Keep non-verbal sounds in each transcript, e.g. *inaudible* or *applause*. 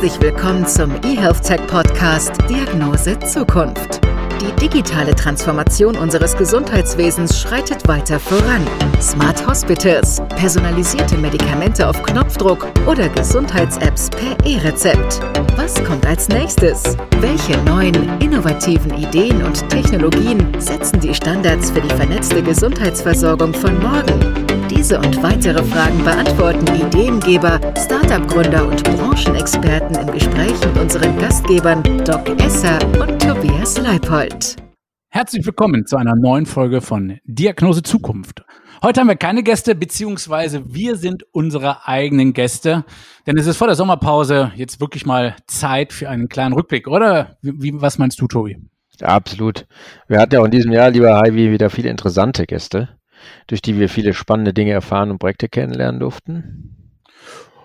Herzlich willkommen zum eHealth Tech Podcast Diagnose Zukunft. Die digitale Transformation unseres Gesundheitswesens schreitet weiter voran. Smart Hospitals, personalisierte Medikamente auf Knopfdruck oder Gesundheits-Apps per E-Rezept. Was kommt als nächstes? Welche neuen, innovativen Ideen und Technologien setzen die Standards für die vernetzte Gesundheitsversorgung von morgen? Diese und weitere Fragen beantworten Ideengeber, Startup-Gründer und Branchenexperten im Gespräch mit unseren Gastgebern Doc Esser und Tobias Leipold. Herzlich willkommen zu einer neuen Folge von Diagnose Zukunft. Heute haben wir keine Gäste, beziehungsweise wir sind unsere eigenen Gäste, denn es ist vor der Sommerpause jetzt wirklich mal Zeit für einen kleinen Rückblick, oder? Wie, was meinst du, Tobi? Absolut. Wir hatten ja auch in diesem Jahr, lieber Heidi, wieder viele interessante Gäste durch die wir viele spannende Dinge erfahren und Projekte kennenlernen durften.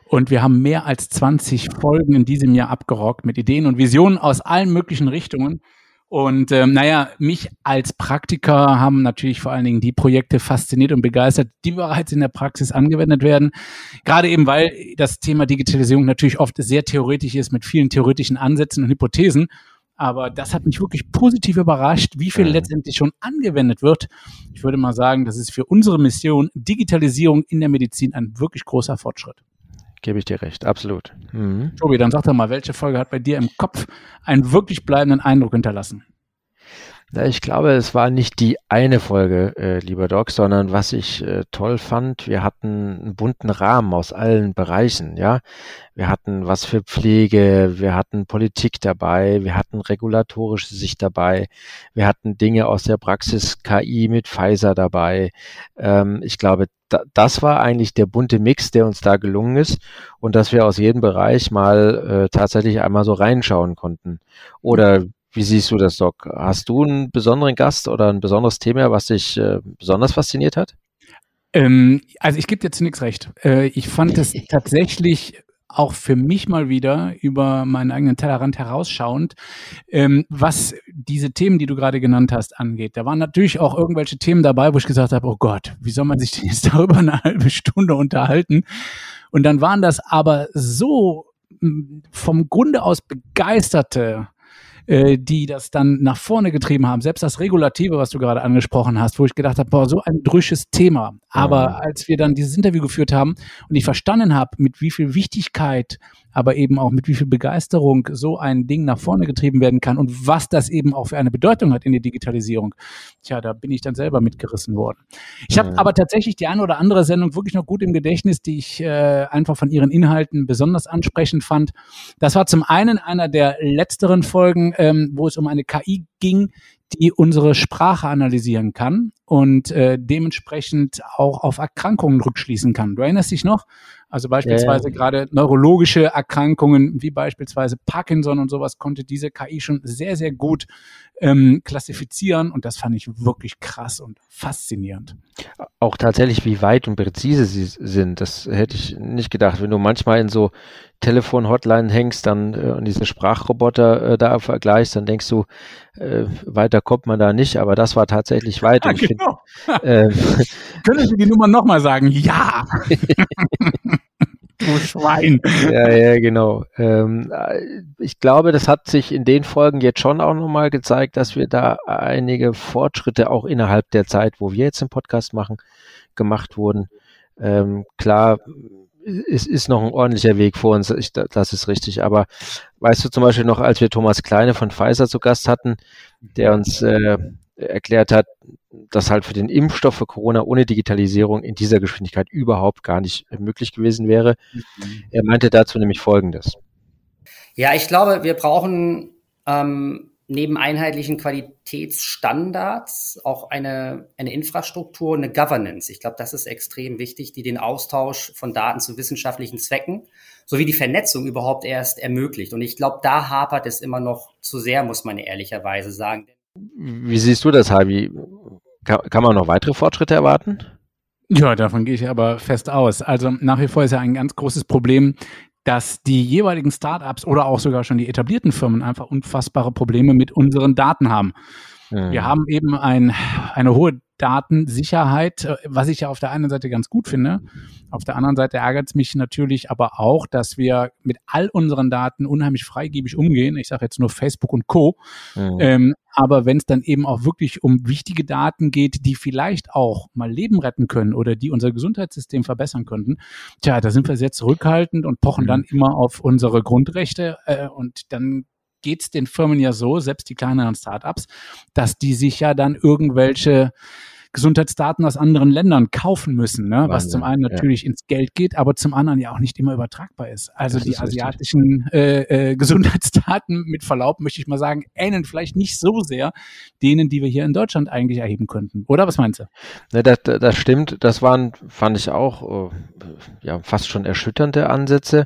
Und wir haben mehr als 20 Folgen in diesem Jahr abgerockt mit Ideen und Visionen aus allen möglichen Richtungen. Und ähm, naja, mich als Praktiker haben natürlich vor allen Dingen die Projekte fasziniert und begeistert, die bereits in der Praxis angewendet werden. Gerade eben, weil das Thema Digitalisierung natürlich oft sehr theoretisch ist mit vielen theoretischen Ansätzen und Hypothesen. Aber das hat mich wirklich positiv überrascht, wie viel letztendlich schon angewendet wird. Ich würde mal sagen, das ist für unsere Mission Digitalisierung in der Medizin ein wirklich großer Fortschritt. Gebe ich dir recht, absolut. Mhm. Tobi, dann sag doch mal, welche Folge hat bei dir im Kopf einen wirklich bleibenden Eindruck hinterlassen? Ich glaube, es war nicht die eine Folge, äh, lieber Doc, sondern was ich äh, toll fand, wir hatten einen bunten Rahmen aus allen Bereichen, ja. Wir hatten was für Pflege, wir hatten Politik dabei, wir hatten regulatorische Sicht dabei, wir hatten Dinge aus der Praxis KI mit Pfizer dabei. Ähm, ich glaube, da, das war eigentlich der bunte Mix, der uns da gelungen ist und dass wir aus jedem Bereich mal äh, tatsächlich einmal so reinschauen konnten. Oder wie siehst du das, Doc? Hast du einen besonderen Gast oder ein besonderes Thema, was dich äh, besonders fasziniert hat? Ähm, also ich gebe dir zunächst recht. Äh, ich fand es *laughs* tatsächlich auch für mich mal wieder über meinen eigenen Tellerrand herausschauend, ähm, was diese Themen, die du gerade genannt hast, angeht. Da waren natürlich auch irgendwelche Themen dabei, wo ich gesagt habe, oh Gott, wie soll man sich denn jetzt *laughs* darüber eine halbe Stunde unterhalten? Und dann waren das aber so vom Grunde aus begeisterte äh, die das dann nach vorne getrieben haben. Selbst das Regulative, was du gerade angesprochen hast, wo ich gedacht habe, boah, so ein drüsches Thema. Aber mhm. als wir dann dieses Interview geführt haben und ich verstanden habe, mit wie viel Wichtigkeit aber eben auch mit wie viel Begeisterung so ein Ding nach vorne getrieben werden kann und was das eben auch für eine Bedeutung hat in der Digitalisierung. Tja, da bin ich dann selber mitgerissen worden. Ich habe mhm. aber tatsächlich die eine oder andere Sendung wirklich noch gut im Gedächtnis, die ich äh, einfach von ihren Inhalten besonders ansprechend fand. Das war zum einen einer der letzteren Folgen, ähm, wo es um eine KI ging, die unsere Sprache analysieren kann und äh, dementsprechend auch auf Erkrankungen rückschließen kann. Du erinnerst dich noch? Also beispielsweise ja. gerade neurologische Erkrankungen wie beispielsweise Parkinson und sowas konnte diese KI schon sehr, sehr gut ähm, klassifizieren und das fand ich wirklich krass und faszinierend. Auch tatsächlich, wie weit und präzise sie sind, das hätte ich nicht gedacht. Wenn du manchmal in so Telefon-Hotline hängst dann äh, und diese Sprachroboter äh, da vergleichst, dann denkst du, äh, weiter kommt man da nicht, aber das war tatsächlich weit. *laughs* Ja, genau. Find, äh, *laughs* Können Sie die Nummer nochmal sagen? Ja! *laughs* du *laughs* Schwein. Ja, ja, genau. Ähm, ich glaube, das hat sich in den Folgen jetzt schon auch nochmal gezeigt, dass wir da einige Fortschritte auch innerhalb der Zeit, wo wir jetzt den Podcast machen, gemacht wurden. Ähm, klar, es ist noch ein ordentlicher Weg vor uns, ich, das ist richtig. Aber weißt du zum Beispiel noch, als wir Thomas Kleine von Pfizer zu Gast hatten, der uns äh, erklärt hat, dass halt für den Impfstoff für Corona ohne Digitalisierung in dieser Geschwindigkeit überhaupt gar nicht möglich gewesen wäre. Mhm. Er meinte dazu nämlich Folgendes. Ja, ich glaube, wir brauchen ähm, neben einheitlichen Qualitätsstandards auch eine, eine Infrastruktur, eine Governance. Ich glaube, das ist extrem wichtig, die den Austausch von Daten zu wissenschaftlichen Zwecken sowie die Vernetzung überhaupt erst ermöglicht. Und ich glaube, da hapert es immer noch zu sehr, muss man ehrlicherweise sagen. Wie siehst du das? Kann, kann man noch weitere Fortschritte erwarten? Ja, davon gehe ich aber fest aus. Also nach wie vor ist ja ein ganz großes Problem, dass die jeweiligen Startups oder auch sogar schon die etablierten Firmen einfach unfassbare Probleme mit unseren Daten haben. Mhm. Wir haben eben ein, eine hohe Datensicherheit, äh, was ich ja auf der einen Seite ganz gut finde. Auf der anderen Seite ärgert es mich natürlich aber auch, dass wir mit all unseren Daten unheimlich freigebig umgehen. Ich sage jetzt nur Facebook und Co. Mhm. Ähm, aber wenn es dann eben auch wirklich um wichtige Daten geht, die vielleicht auch mal Leben retten können oder die unser Gesundheitssystem verbessern könnten, tja, da sind wir sehr zurückhaltend und pochen mhm. dann immer auf unsere Grundrechte äh, und dann geht es den Firmen ja so, selbst die kleineren Startups, dass die sich ja dann irgendwelche Gesundheitsdaten aus anderen Ländern kaufen müssen, ne? was zum einen natürlich ja. ins Geld geht, aber zum anderen ja auch nicht immer übertragbar ist. Also das die ist asiatischen äh, äh, Gesundheitsdaten, mit Verlaub möchte ich mal sagen, ähneln vielleicht nicht so sehr denen, die wir hier in Deutschland eigentlich erheben könnten. Oder was meinst du? Ne, das, das stimmt. Das waren, fand ich auch, äh, ja, fast schon erschütternde Ansätze.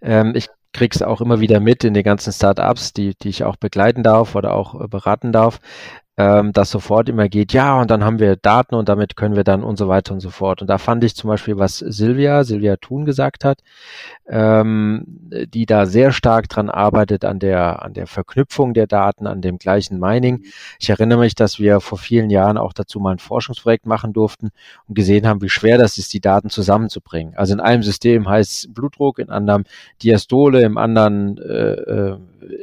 Ähm, ich krieg's auch immer wieder mit in den ganzen Startups, die, die ich auch begleiten darf oder auch äh, beraten darf, ähm, das sofort immer geht, ja, und dann haben wir Daten und damit können wir dann und so weiter und so fort. Und da fand ich zum Beispiel, was Silvia, Silvia Thun gesagt hat, ähm, die da sehr stark dran arbeitet an der, an der Verknüpfung der Daten, an dem gleichen Mining. Ich erinnere mich, dass wir vor vielen Jahren auch dazu mal ein Forschungsprojekt machen durften und gesehen haben, wie schwer das ist, die Daten zusammenzubringen. Also in einem System heißt Blutdruck, in anderem Diastole, im anderen äh, äh,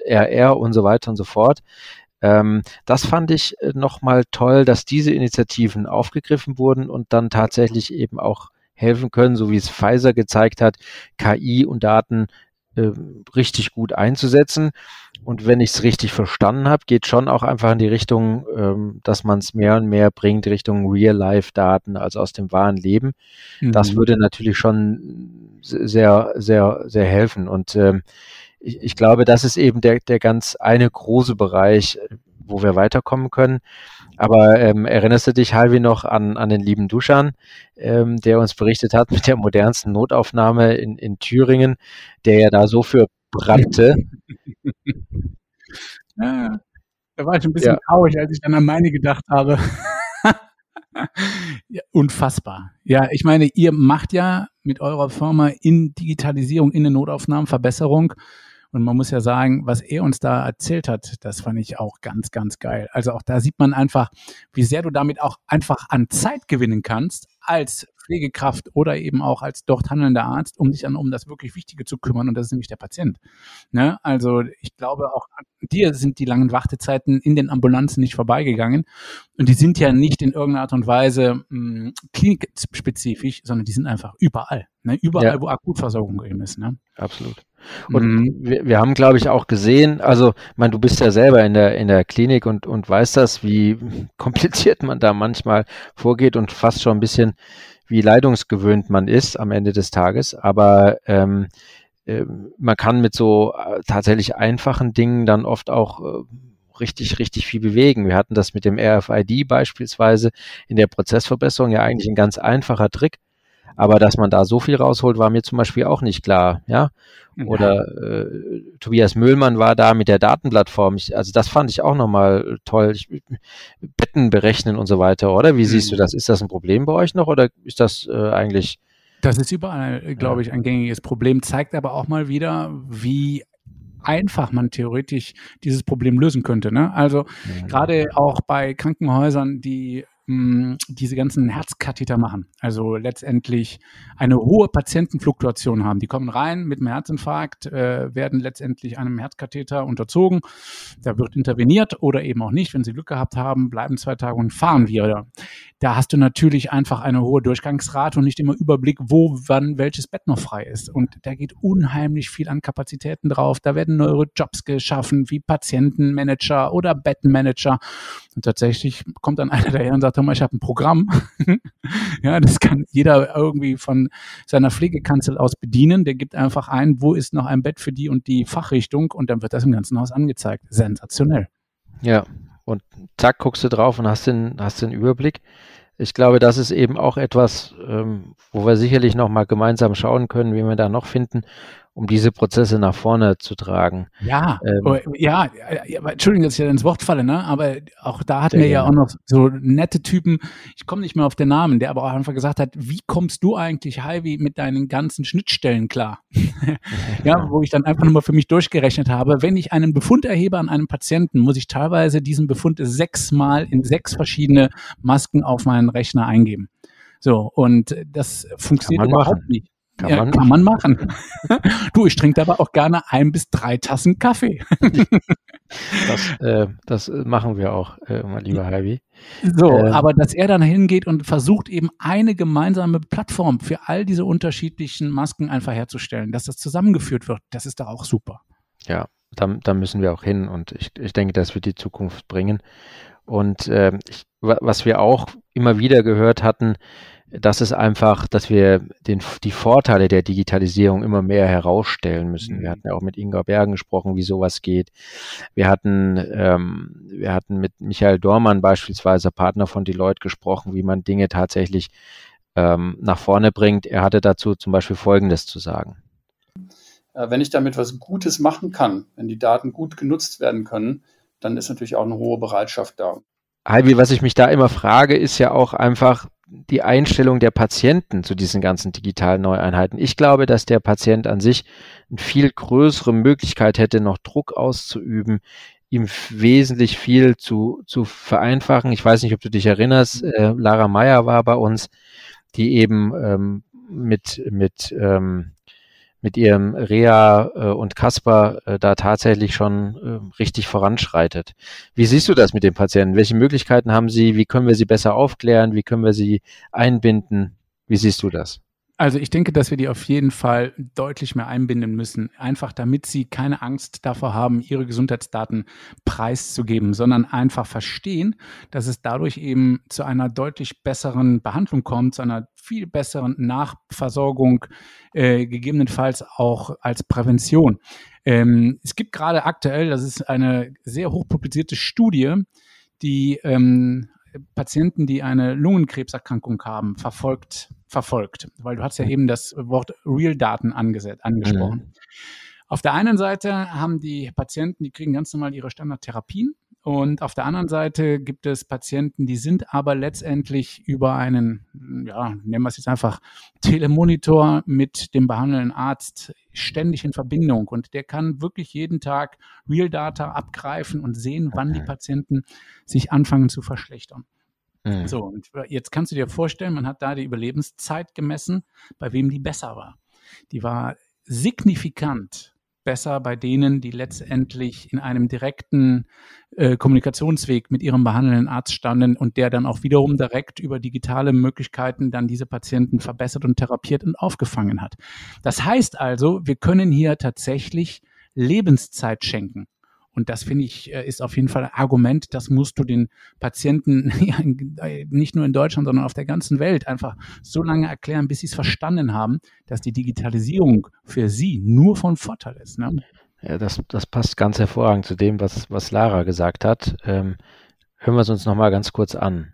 RR und so weiter und so fort. Ähm, das fand ich äh, nochmal toll, dass diese Initiativen aufgegriffen wurden und dann tatsächlich eben auch helfen können, so wie es Pfizer gezeigt hat, KI und Daten äh, richtig gut einzusetzen. Und wenn ich es richtig verstanden habe, geht schon auch einfach in die Richtung, ähm, dass man es mehr und mehr bringt Richtung Real-Life-Daten, also aus dem wahren Leben. Mhm. Das würde natürlich schon sehr, sehr, sehr helfen. Und ähm, ich, ich glaube, das ist eben der, der ganz eine große Bereich, wo wir weiterkommen können. Aber ähm, erinnerst du dich, Halvi, noch an, an den lieben Duschan, ähm, der uns berichtet hat mit der modernsten Notaufnahme in, in Thüringen, der ja da so für brannte. *laughs* Ja, da war ich ein bisschen ja. traurig, als ich dann an meine gedacht habe. *laughs* ja, unfassbar. Ja, ich meine, ihr macht ja mit eurer Firma in Digitalisierung, in den Notaufnahmen Verbesserung. Und man muss ja sagen, was er uns da erzählt hat, das fand ich auch ganz, ganz geil. Also auch da sieht man einfach, wie sehr du damit auch einfach an Zeit gewinnen kannst als Pflegekraft oder eben auch als dort handelnder Arzt, um dich dann um das wirklich Wichtige zu kümmern und das ist nämlich der Patient. Ne? Also ich glaube auch an dir sind die langen Wartezeiten in den Ambulanzen nicht vorbeigegangen und die sind ja nicht in irgendeiner Art und Weise mh, hm, klinikspezifisch, sondern die sind einfach überall. Ne? Überall, ja. wo Akutversorgung eben ist. Ne? Absolut. Und mhm. wir, wir haben, glaube ich, auch gesehen, also, man, du bist ja selber in der, in der Klinik und, und weißt das, wie *laughs* kompliziert man da manchmal vorgeht und fast schon ein bisschen wie leidungsgewöhnt man ist am Ende des Tages. Aber ähm, äh, man kann mit so äh, tatsächlich einfachen Dingen dann oft auch äh, richtig, richtig viel bewegen. Wir hatten das mit dem RFID beispielsweise in der Prozessverbesserung ja eigentlich ein ganz einfacher Trick. Aber dass man da so viel rausholt, war mir zum Beispiel auch nicht klar. Ja. Oder äh, Tobias Müllmann war da mit der Datenplattform. Ich, also das fand ich auch nochmal toll. Ich, Betten berechnen und so weiter, oder? Wie siehst du mhm. das? Ist das ein Problem bei euch noch oder ist das äh, eigentlich? Das ist überall, glaube ich, ein gängiges Problem. Zeigt aber auch mal wieder, wie einfach man theoretisch dieses Problem lösen könnte. Ne? Also mhm. gerade auch bei Krankenhäusern, die diese ganzen Herzkatheter machen. Also letztendlich eine hohe Patientenfluktuation haben. Die kommen rein mit einem Herzinfarkt, äh, werden letztendlich einem Herzkatheter unterzogen. Da wird interveniert oder eben auch nicht. Wenn sie Glück gehabt haben, bleiben zwei Tage und fahren wieder. Da hast du natürlich einfach eine hohe Durchgangsrate und nicht immer Überblick, wo, wann welches Bett noch frei ist. Und da geht unheimlich viel an Kapazitäten drauf. Da werden neue Jobs geschaffen, wie Patientenmanager oder Bettenmanager. Und tatsächlich kommt dann *laughs* einer daher und sagt, hör mal, ich habe ein Programm. *laughs* ja, das kann jeder irgendwie von seiner Pflegekanzel aus bedienen. Der gibt einfach ein, wo ist noch ein Bett für die und die Fachrichtung und dann wird das im ganzen Haus angezeigt. Sensationell. Ja, und zack, guckst du drauf und hast den, hast den Überblick. Ich glaube, das ist eben auch etwas, ähm, wo wir sicherlich noch mal gemeinsam schauen können, wie wir da noch finden. Um diese Prozesse nach vorne zu tragen. Ja, ähm, oh, ja, Entschuldigung, dass ich ja ins Wort falle, ne? aber auch da hatten wir ja auch noch so nette Typen, ich komme nicht mehr auf den Namen, der aber auch einfach gesagt hat, wie kommst du eigentlich, Heidi, mit deinen ganzen Schnittstellen klar? *laughs* *laughs* ja, wo ich dann einfach nur mal für mich durchgerechnet habe, wenn ich einen Befund erhebe an einem Patienten, muss ich teilweise diesen Befund sechsmal in sechs verschiedene Masken auf meinen Rechner eingeben. So, und das funktioniert überhaupt machen. nicht. Kann, ja, man, kann man machen. *laughs* du, ich trinke aber auch gerne ein bis drei Tassen Kaffee. *laughs* das, äh, das machen wir auch, äh, mein lieber Heidi. So, äh, aber dass er dann hingeht und versucht eben eine gemeinsame Plattform für all diese unterschiedlichen Masken einfach herzustellen, dass das zusammengeführt wird, das ist doch auch super. Ja, da, da müssen wir auch hin und ich, ich denke, das wird die Zukunft bringen. Und äh, ich, was wir auch immer wieder gehört hatten, das ist einfach, dass wir den, die Vorteile der Digitalisierung immer mehr herausstellen müssen. Wir mhm. hatten ja auch mit Inga Bergen gesprochen, wie sowas geht. Wir hatten, ähm, wir hatten mit Michael Dormann beispielsweise, Partner von Deloitte, gesprochen, wie man Dinge tatsächlich ähm, nach vorne bringt. Er hatte dazu zum Beispiel Folgendes zu sagen. Äh, wenn ich damit was Gutes machen kann, wenn die Daten gut genutzt werden können, dann ist natürlich auch eine hohe Bereitschaft da. Halbi, was ich mich da immer frage, ist ja auch einfach, die Einstellung der Patienten zu diesen ganzen digitalen Neueinheiten. Ich glaube, dass der Patient an sich eine viel größere Möglichkeit hätte, noch Druck auszuüben, ihm wesentlich viel zu, zu vereinfachen. Ich weiß nicht, ob du dich erinnerst, äh, Lara Meyer war bei uns, die eben ähm, mit, mit ähm, mit ihrem Rea äh, und Kasper äh, da tatsächlich schon äh, richtig voranschreitet. Wie siehst du das mit den Patienten? Welche Möglichkeiten haben sie? Wie können wir sie besser aufklären? Wie können wir sie einbinden? Wie siehst du das? Also ich denke, dass wir die auf jeden Fall deutlich mehr einbinden müssen, einfach damit sie keine Angst davor haben, ihre Gesundheitsdaten preiszugeben, sondern einfach verstehen, dass es dadurch eben zu einer deutlich besseren Behandlung kommt, zu einer viel besseren Nachversorgung, äh, gegebenenfalls auch als Prävention. Ähm, es gibt gerade aktuell, das ist eine sehr hochpublizierte Studie, die ähm, Patienten, die eine Lungenkrebserkrankung haben, verfolgt, verfolgt. Weil du hast ja eben das Wort Real-Daten angesprochen. Mhm. Auf der einen Seite haben die Patienten, die kriegen ganz normal ihre Standardtherapien. Und auf der anderen Seite gibt es Patienten, die sind aber letztendlich über einen, ja, nennen wir es jetzt einfach, Telemonitor mit dem behandelnden Arzt ständig in Verbindung. Und der kann wirklich jeden Tag Real Data abgreifen und sehen, wann die Patienten sich anfangen zu verschlechtern. Mhm. So, und jetzt kannst du dir vorstellen, man hat da die Überlebenszeit gemessen, bei wem die besser war. Die war signifikant besser bei denen, die letztendlich in einem direkten äh, Kommunikationsweg mit ihrem behandelnden Arzt standen und der dann auch wiederum direkt über digitale Möglichkeiten dann diese Patienten verbessert und therapiert und aufgefangen hat. Das heißt also, wir können hier tatsächlich Lebenszeit schenken. Und das finde ich äh, ist auf jeden Fall ein Argument, das musst du den Patienten *laughs* äh, nicht nur in Deutschland, sondern auf der ganzen Welt einfach so lange erklären, bis sie es verstanden haben, dass die Digitalisierung für sie nur von Vorteil ist. Ne? Ja, das, das passt ganz hervorragend zu dem, was, was Lara gesagt hat. Ähm, hören wir es uns nochmal ganz kurz an.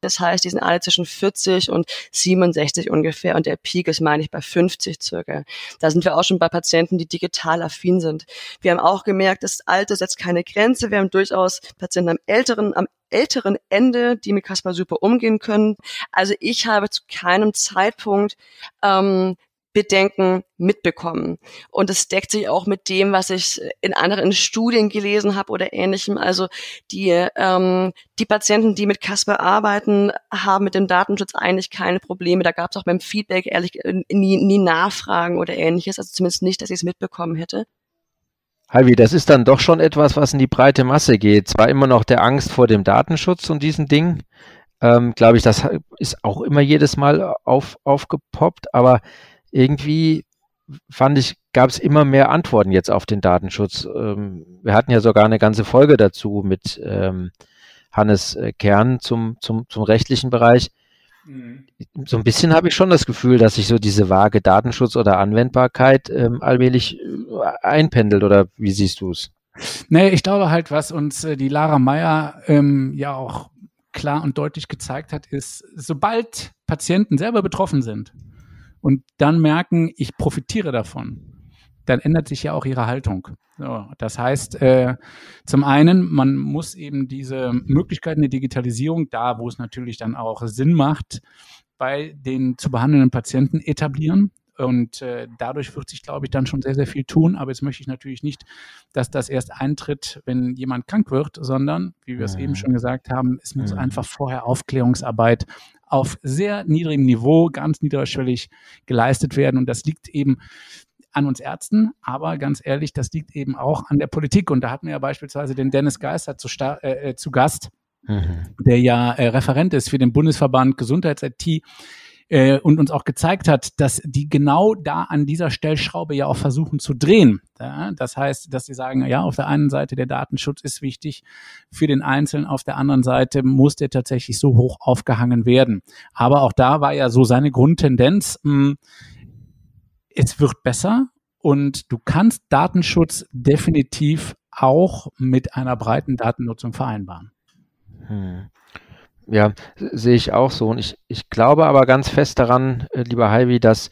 Das heißt, die sind alle zwischen 40 und 67 ungefähr und der Peak ist, meine ich, bei 50 circa. Da sind wir auch schon bei Patienten, die digital affin sind. Wir haben auch gemerkt, das Alter setzt keine Grenze. Wir haben durchaus Patienten am älteren, am älteren Ende, die mit Caspar super umgehen können. Also ich habe zu keinem Zeitpunkt ähm, Bedenken mitbekommen. Und es deckt sich auch mit dem, was ich in anderen Studien gelesen habe oder ähnlichem. Also die, ähm, die Patienten, die mit Casper arbeiten, haben mit dem Datenschutz eigentlich keine Probleme. Da gab es auch beim Feedback ehrlich nie, nie Nachfragen oder ähnliches. Also zumindest nicht, dass ich es mitbekommen hätte. Halvi, das ist dann doch schon etwas, was in die breite Masse geht. Zwar immer noch der Angst vor dem Datenschutz und diesen Dingen, ähm, glaube ich, das ist auch immer jedes Mal auf, aufgepoppt, aber irgendwie fand ich, gab es immer mehr Antworten jetzt auf den Datenschutz. Ähm, wir hatten ja sogar eine ganze Folge dazu mit ähm, Hannes äh, Kern zum, zum, zum rechtlichen Bereich. Mhm. So ein bisschen habe ich schon das Gefühl, dass sich so diese vage Datenschutz oder Anwendbarkeit ähm, allmählich äh, einpendelt. Oder wie siehst du es? Nee, ich glaube halt, was uns äh, die Lara Meyer ähm, ja auch klar und deutlich gezeigt hat, ist, sobald Patienten selber betroffen sind, und dann merken, ich profitiere davon, dann ändert sich ja auch ihre Haltung. So, das heißt, äh, zum einen, man muss eben diese Möglichkeiten der Digitalisierung, da wo es natürlich dann auch Sinn macht, bei den zu behandelnden Patienten etablieren. Und äh, dadurch wird sich, glaube ich, dann schon sehr, sehr viel tun. Aber jetzt möchte ich natürlich nicht, dass das erst eintritt, wenn jemand krank wird, sondern, wie wir es eben schon gesagt haben, es muss einfach vorher Aufklärungsarbeit auf sehr niedrigem Niveau, ganz niederschwellig geleistet werden. Und das liegt eben an uns Ärzten, aber ganz ehrlich, das liegt eben auch an der Politik. Und da hatten wir ja beispielsweise den Dennis Geister zu, äh, äh, zu Gast, mhm. der ja äh, Referent ist für den Bundesverband Gesundheits-IT äh, und uns auch gezeigt hat, dass die genau da an dieser Stellschraube ja auch versuchen zu drehen. Ja, das heißt, dass sie sagen, ja, auf der einen Seite der Datenschutz ist wichtig für den Einzelnen, auf der anderen Seite muss der tatsächlich so hoch aufgehangen werden. Aber auch da war ja so seine Grundtendenz, mh, hm, es wird besser und du kannst Datenschutz definitiv auch mit einer breiten Datennutzung vereinbaren. Hm. Ja, sehe ich auch so. Und ich, ich glaube aber ganz fest daran, äh, lieber Heidi, dass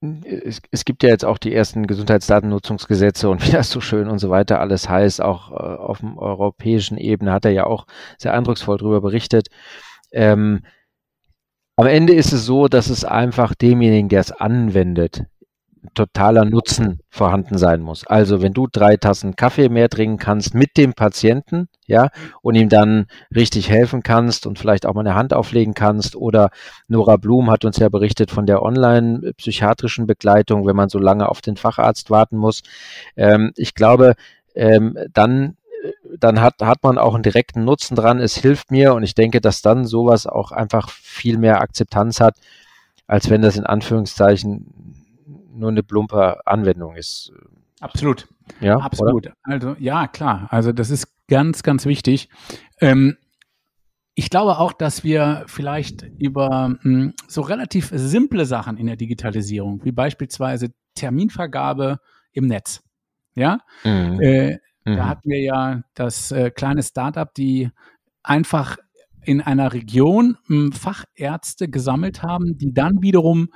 es, es, gibt ja jetzt auch die ersten Gesundheitsdatennutzungsgesetze und *laughs* wie das so schön und so weiter alles heißt. Auch äh, auf dem europäischen Ebene hat er ja auch sehr eindrucksvoll darüber berichtet. Ähm, am Ende ist es so, dass es einfach demjenigen, der es anwendet, totaler Nutzen vorhanden sein muss. Also wenn du drei Tassen Kaffee mehr trinken kannst mit dem Patienten, ja, und ihm dann richtig helfen kannst und vielleicht auch mal eine Hand auflegen kannst oder Nora Blum hat uns ja berichtet von der online-psychiatrischen Begleitung, wenn man so lange auf den Facharzt warten muss. Ähm, ich glaube, ähm, dann dann hat, hat man auch einen direkten Nutzen dran. Es hilft mir und ich denke, dass dann sowas auch einfach viel mehr Akzeptanz hat, als wenn das in Anführungszeichen nur eine plumpe Anwendung ist. Absolut. Ja, absolut. Oder? Also ja, klar. Also das ist ganz, ganz wichtig. Ähm, ich glaube auch, dass wir vielleicht über mh, hm, so relativ simple Sachen in der Digitalisierung, wie beispielsweise Terminvergabe im Netz, ja, mhm. äh, Mhm. Da hatten wir ja das äh, kleine Startup, die einfach in einer Region m, hm, Fachärzte gesammelt haben, die dann wiederum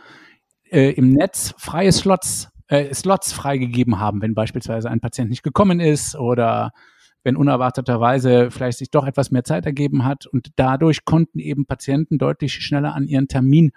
äh, im Netz freie Slots, äh, Slots freigegeben haben, wenn beispielsweise ein Patient nicht gekommen ist oder wenn unerwarteterweise vielleicht sich doch etwas mehr Zeit ergeben hat. Und dadurch konnten eben Patienten deutlich schneller an ihren Termin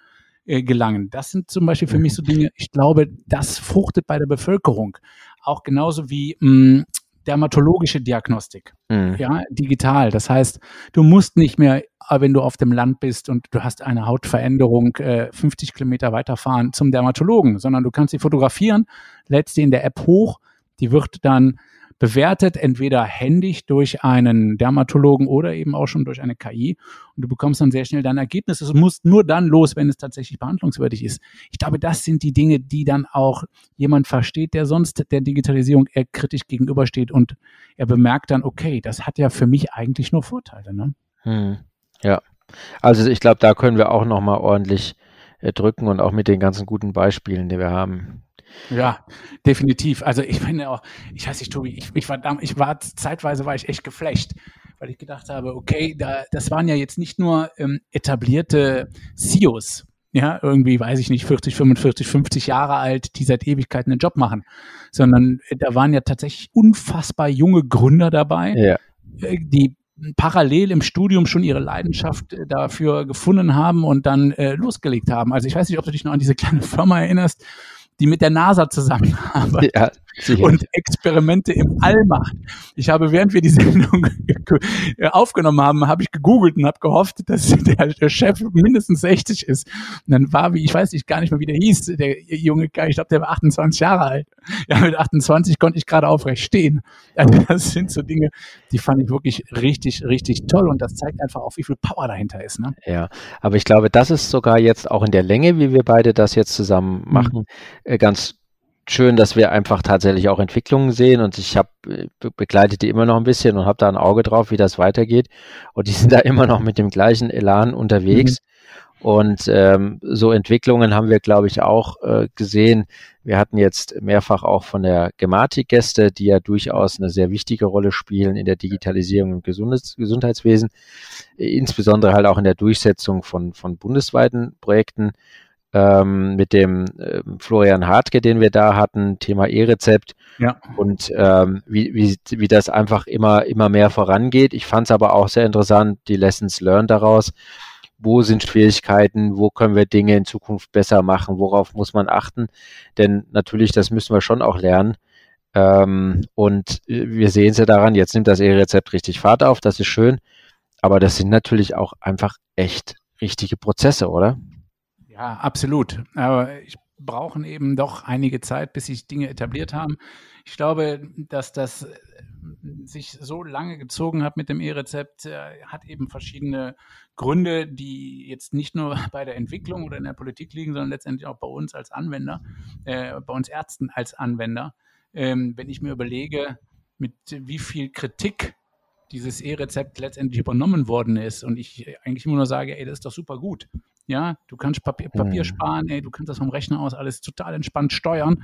äh, gelangen. Das sind zum Beispiel für mich so Dinge, ich glaube, das fruchtet bei der Bevölkerung. Auch genauso wie mh, hm, dermatologische Diagnostik, mhm. ja, digital. Das heißt, du musst nicht mehr, äh, wenn du auf dem Land bist und du hast eine Hautveränderung, äh, 50 Kilometer weiterfahren zum Dermatologen, sondern du kannst sie fotografieren, lädst sie in der App hoch, die wird dann bewertet, entweder händig durch einen Dermatologen oder eben auch schon durch eine KI. Und du bekommst dann sehr schnell dein Ergebnis. Es muss nur dann los, wenn es tatsächlich behandlungswürdig ist. Ich glaube, das sind die Dinge, die dann auch jemand versteht, der sonst der Digitalisierung eher kritisch gegenübersteht und er bemerkt dann, okay, das hat ja für mich eigentlich nur Vorteile. Ne? Hm. Ja, also ich glaube, da können wir auch nochmal ordentlich äh, drücken und auch mit den ganzen guten Beispielen, die wir haben, ja, definitiv. Also ich bin ja auch, ich weiß nicht, Tobi, ich, ich war ich war zeitweise war ich echt geflecht, weil ich gedacht habe, okay, da, das waren ja jetzt nicht nur ähm, etablierte CEOs, ja, irgendwie, weiß ich nicht, 40, 45, 50 Jahre alt, die seit Ewigkeiten einen Job machen, sondern äh, da waren ja tatsächlich unfassbar junge Gründer dabei, ja. Äh, die parallel im Studium schon ihre Leidenschaft äh, dafür gefunden haben und dann äh, losgelegt haben. Also ich weiß nicht, ob du dich noch an diese kleine Firma erinnerst, die mit der NASA zusammenarbeitet ja, und Experimente im All macht. Ich habe, während wir die Sendung *laughs* aufgenommen haben, habe ich gegoogelt und habe gehofft, dass der, der, Chef mindestens 60 ist. Und dann war, wie ich weiß nicht gar nicht mehr, wie der hieß, der junge Kerl, ich glaube, der war 28 Jahre alt. Ja, mit 28 konnte ich gerade aufrecht stehen. Also das sind so Dinge, die fand ich wirklich richtig, richtig toll und das zeigt einfach auch, wie viel Power dahinter ist. Ne? Ja, aber ich glaube, das ist sogar jetzt auch in der Länge, wie wir beide das jetzt zusammen machen, mhm. ganz schön, dass wir einfach tatsächlich auch Entwicklungen sehen und ich habe äh, begleitet die immer noch ein bisschen und habe da ein Auge drauf, wie das weitergeht und die sind da *laughs* immer noch mit dem gleichen Elan unterwegs. Mhm. Und ähm, so Entwicklungen haben wir, glaube ich, auch äh, gesehen. Wir hatten jetzt mehrfach auch von der Gematik Gäste, die ja durchaus eine sehr wichtige Rolle spielen in der Digitalisierung im Gesundheits Gesundheitswesen, insbesondere halt auch in der Durchsetzung von, von bundesweiten Projekten. Ähm, mit dem äh, Florian Hartke, den wir da hatten, Thema E-Rezept Ja. und ähm, wie, wie, wie das einfach immer, immer mehr vorangeht. Ich fand es aber auch sehr interessant, die Lessons learned daraus. Wo sind Schwierigkeiten? Wo können wir Dinge in Zukunft besser machen? Worauf muss man achten? Denn natürlich, das müssen wir schon auch lernen. Ähm, und äh, wir sehen es ja daran, jetzt nimmt das E-Rezept richtig Fahrt auf, das ist schön. Aber das sind natürlich auch einfach echt richtige Prozesse, oder? Ja, absolut. Aber ich brauchen eben doch einige Zeit, bis sich Dinge etabliert haben. Ich glaube, dass das äh, sich so lange gezogen hat mit dem E-Rezept, äh, hat eben verschiedene Gründe, die jetzt nicht nur *laughs* bei der Entwicklung oder in der Politik liegen, sondern letztendlich auch bei uns als Anwender, äh, bei uns Ärzten als Anwender. Ähm, wenn ich mir überlege, mit wie viel Kritik dieses E-Rezept letztendlich übernommen worden ist und ich eigentlich immer nur sage, ey, das ist doch super gut. Ja, du kannst Papier, Papier Mhm. sparen, ey, du kannst das vom Rechner aus alles total entspannt steuern.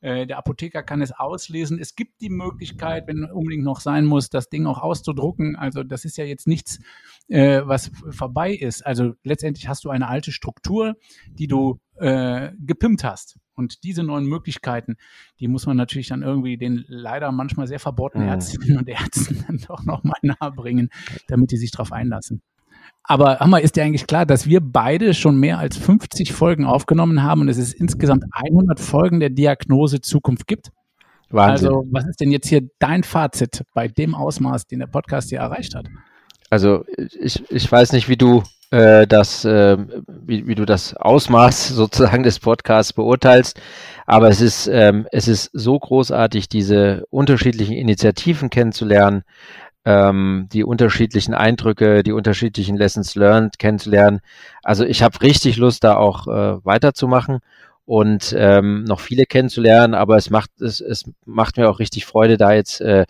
Äh, der Apotheker kann es auslesen. Es gibt die Möglichkeit, wenn unbedingt noch sein muss, das Ding auch auszudrucken. Also das ist ja jetzt nichts, äh, was vorbei ist. Also letztendlich hast du eine alte Struktur, die du äh, gepimpt hast. Und diese neuen Möglichkeiten, die muss man natürlich dann irgendwie den leider manchmal sehr verbohrten Mhm. Ärztinnen und Ärzten *laughs* dann doch nochmal nahebringen, damit die sich darauf einlassen. Aber Hammer, ist dir eigentlich klar, dass wir beide schon mehr als 50 Folgen aufgenommen haben und es ist insgesamt 100 Folgen der Diagnose Zukunft gibt? Wahnsinn. Also, was ist denn jetzt hier dein Fazit bei dem Ausmaß, den der Podcast hier erreicht hat? Also ich, ich weiß nicht, wie du äh, das, äh, wie, wie du das Ausmaß *laughs* sozusagen des Podcasts beurteilst, aber es ist, ähm, es ist so großartig, diese unterschiedlichen Initiativen kennenzulernen, ähm, die unterschiedlichen Eindrücke, die unterschiedlichen Lessons learned kennenzulernen. Also ich habe richtig Lust, da auch äh, weiterzumachen und ähm, noch viele kennenzulernen, aber es macht, es, es macht mir auch richtig Freude, da jetzt äh,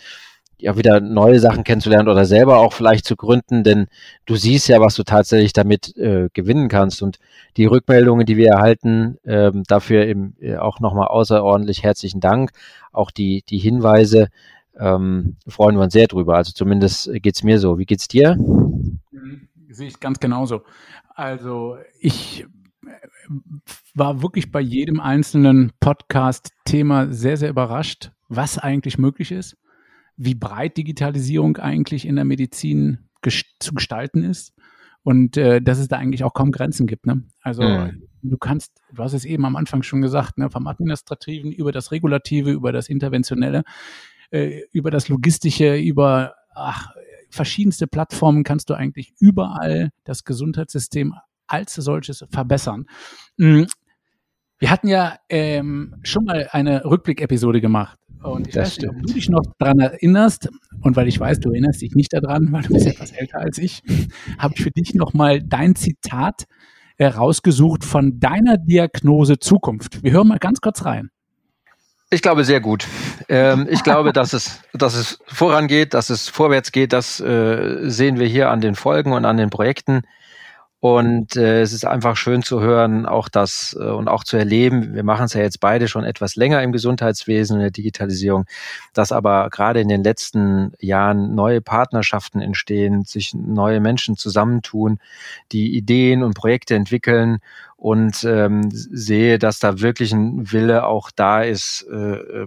ja wieder neue Sachen kennenzulernen oder selber auch vielleicht zu gründen, denn du siehst ja, was du tatsächlich damit äh, gewinnen kannst und die Rückmeldungen, die wir erhalten, ähm, dafür eben äh, auch nochmal außerordentlich herzlichen Dank, auch die, die Hinweise, ähm, freuen wir uns sehr drüber. Also zumindest geht's mir so. Wie geht's dir? Sehe ich ganz genauso. Also ich äh, war wirklich bei jedem einzelnen Podcast-Thema sehr, sehr überrascht, was eigentlich möglich ist, wie breit Digitalisierung eigentlich in der Medizin ges zu gestalten ist und äh, dass es da eigentlich auch kaum Grenzen gibt. Ne? Also Mhm. du kannst, du hast es eben am Anfang schon gesagt, ne, vom Administrativen über das Regulative, über das Interventionelle, äh, über das Logistische, über ach, verschiedenste Plattformen kannst du eigentlich überall das Gesundheitssystem als solches verbessern. Mm, Wir hatten ja ähm, schon mal eine Rückblick-Episode gemacht. Und ich Das weiß nicht, ob stimmt. du dich noch daran erinnerst. Und weil ich weiß, du erinnerst dich nicht daran, weil du bist etwas älter als ich, *laughs* habe ich für dich nochmal dein Zitat äh, rausgesucht von deiner Diagnose Zukunft. Wir hören mal ganz kurz rein. Ich glaube sehr gut. Ähm, ich glaube, *laughs* dass es, dass es vorangeht, dass es vorwärts geht. Das äh, sehen wir hier an den Folgen und an den Projekten. Und äh, es ist einfach schön zu hören, auch das äh, und auch zu erleben. Wir machen es ja jetzt beide schon etwas länger im Gesundheitswesen, in der Digitalisierung, dass aber gerade in den letzten Jahren neue Partnerschaften entstehen, sich neue Menschen zusammentun, die Ideen und Projekte entwickeln und ähm, sehe, dass da wirklich ein Wille auch da ist, äh, äh,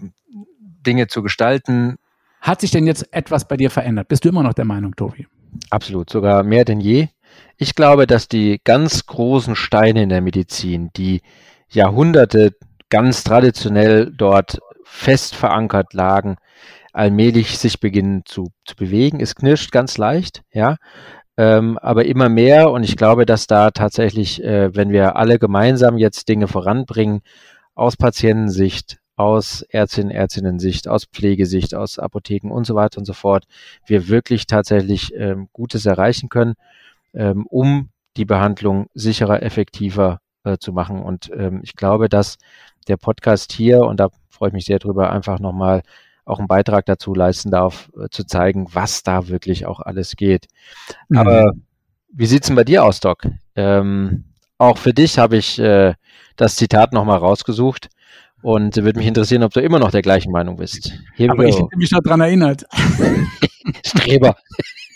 Dinge zu gestalten. Hat sich denn jetzt etwas bei dir verändert? Bist du immer noch der Meinung, Tobi? Absolut, sogar mehr denn je. Ich glaube, dass die ganz großen Steine in der Medizin, die Jahrhunderte ganz traditionell dort fest verankert lagen, allmählich sich beginnen zu, zu bewegen. Es knirscht ganz leicht, ja, ähm, aber immer mehr. Und ich glaube, dass da tatsächlich, äh, wenn wir alle gemeinsam jetzt Dinge voranbringen, aus Patientensicht, aus Ärztinnen, Ärztinnen-Sicht, aus Pflegesicht, aus Apotheken und so weiter und so fort, wir wirklich tatsächlich ähm, Gutes erreichen können, ähm, um die Behandlung sicherer, effektiver äh, zu machen. Und ähm, ich glaube, dass der Podcast hier, und da freue ich mich sehr drüber, einfach nochmal auch einen Beitrag dazu leisten darf, äh, zu zeigen, was da wirklich auch alles geht. Mhm. Aber wie sieht's denn bei dir aus, Doc? Ähm, auch für dich habe ich äh, das Zitat nochmal rausgesucht und würde mich interessieren, ob du immer noch der gleichen Meinung bist. Here Aber ich hätte mich dran erinnert. *laughs* Streber.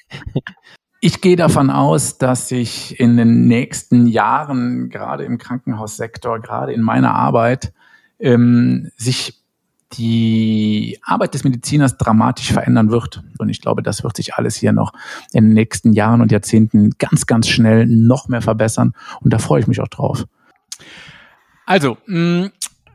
*laughs* Ich gehe davon aus, dass sich in den nächsten Jahren, gerade im Krankenhaussektor, gerade in meiner Arbeit, ähm, sich die Arbeit des Mediziners dramatisch verändern wird. Und ich glaube, das wird sich alles hier noch in den nächsten Jahren und Jahrzehnten ganz, ganz schnell noch mehr verbessern. Und da freue ich mich auch drauf. Also, mm,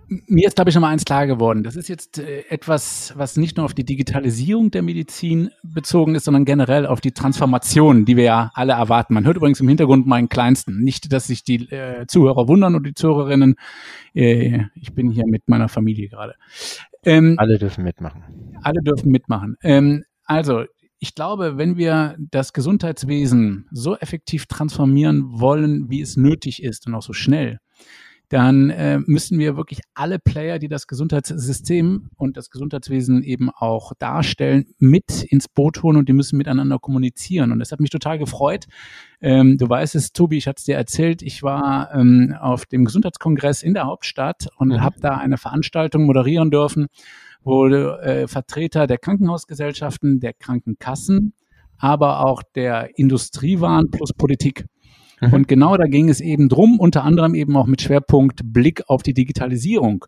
mir ist, glaube ich, nochmal eins klar geworden. Das ist jetzt äh, etwas, was nicht nur auf die Digitalisierung der Medizin bezogen ist, sondern generell auf die Transformation, die wir ja alle erwarten. Man hört übrigens im Hintergrund meinen Kleinsten. Nicht, dass sich die äh, Zuhörer wundern und die Zuhörerinnen. Äh, ich bin hier mit meiner Familie gerade. Ähm, alle dürfen mitmachen. Alle dürfen mitmachen. Ähm, also, ich glaube, wenn wir das Gesundheitswesen so effektiv transformieren wollen, wie es nötig ist und auch so schnell, dann äh, müssen wir wirklich alle Player, die das Gesundheitssystem und das Gesundheitswesen eben auch darstellen, mit ins Boot holen und die müssen miteinander kommunizieren. Und das hat mich total gefreut. Ähm, du weißt es, Tobi, ich hatte es dir erzählt, ich war ähm, auf dem Gesundheitskongress in der Hauptstadt und mhm. habe da eine Veranstaltung moderieren dürfen, wo äh, Vertreter der Krankenhausgesellschaften, der Krankenkassen, aber auch der Industrie waren plus Politik. Mhm. Und genau da ging es eben drum, unter anderem eben auch mit Schwerpunkt Blick auf die Digitalisierung.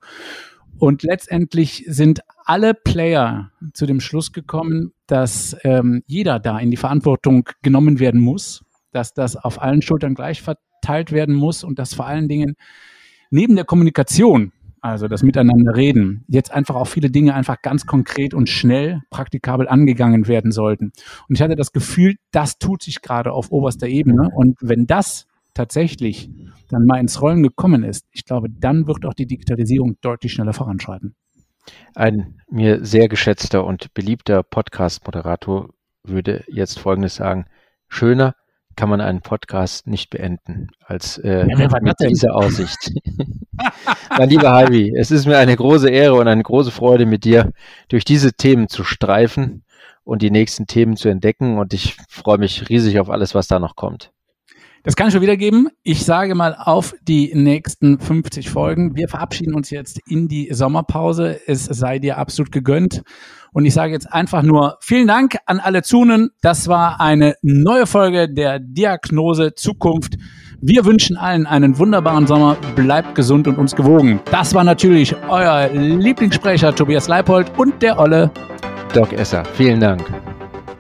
Und letztendlich sind alle Player zu dem Schluss gekommen, dass ähm, jeder da in die Verantwortung genommen werden muss, dass das auf allen Schultern gleich verteilt werden muss und dass vor allen Dingen neben der Kommunikation also das Miteinander reden, jetzt einfach auch viele Dinge einfach ganz konkret und schnell praktikabel angegangen werden sollten. Und ich hatte das Gefühl, das tut sich gerade auf oberster Ebene. Und wenn das tatsächlich dann mal ins Rollen gekommen ist, ich glaube, dann wird auch die Digitalisierung deutlich schneller voranschreiten. Ein mir sehr geschätzter und beliebter Podcast-Moderator würde jetzt Folgendes sagen. Schöner kann man einen Podcast nicht beenden als äh, ja, mit dieser Aussicht. *laughs* mein lieber Heidi, es ist mir eine große Ehre und eine große Freude, mit dir durch diese Themen zu streifen und die nächsten Themen zu entdecken. Und ich freue mich riesig auf alles, was da noch kommt. Das kann ich schon wiedergeben. Ich sage mal auf die nächsten 50 Folgen. Wir verabschieden uns jetzt in die Sommerpause. Es sei dir absolut gegönnt. Und ich sage jetzt einfach nur vielen Dank an alle Zunen. Das war eine neue Folge der Diagnose Zukunft. Wir wünschen allen einen wunderbaren Sommer. Bleibt gesund und uns gewogen. Das war natürlich euer Lieblingssprecher Tobias Leipold und der Olle Doc Esser. Vielen Dank.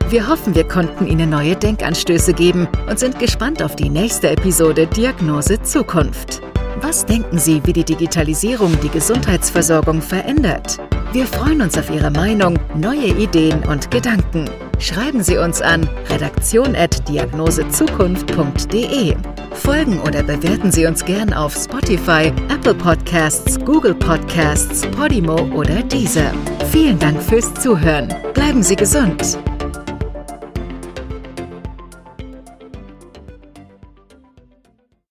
Wir hoffen, wir konnten Ihnen neue Denkanstöße geben und sind gespannt auf die nächste Episode Diagnose Zukunft. Was denken Sie, wie die Digitalisierung die Gesundheitsversorgung verändert? Wir freuen uns auf Ihre Meinung, neue Ideen und Gedanken. Schreiben Sie uns an redaktion.diagnosezukunft.de. Folgen oder bewerten Sie uns gern auf Spotify, Apple Podcasts, Google Podcasts, Podimo oder Deezer. Vielen Dank fürs Zuhören. Bleiben Sie gesund.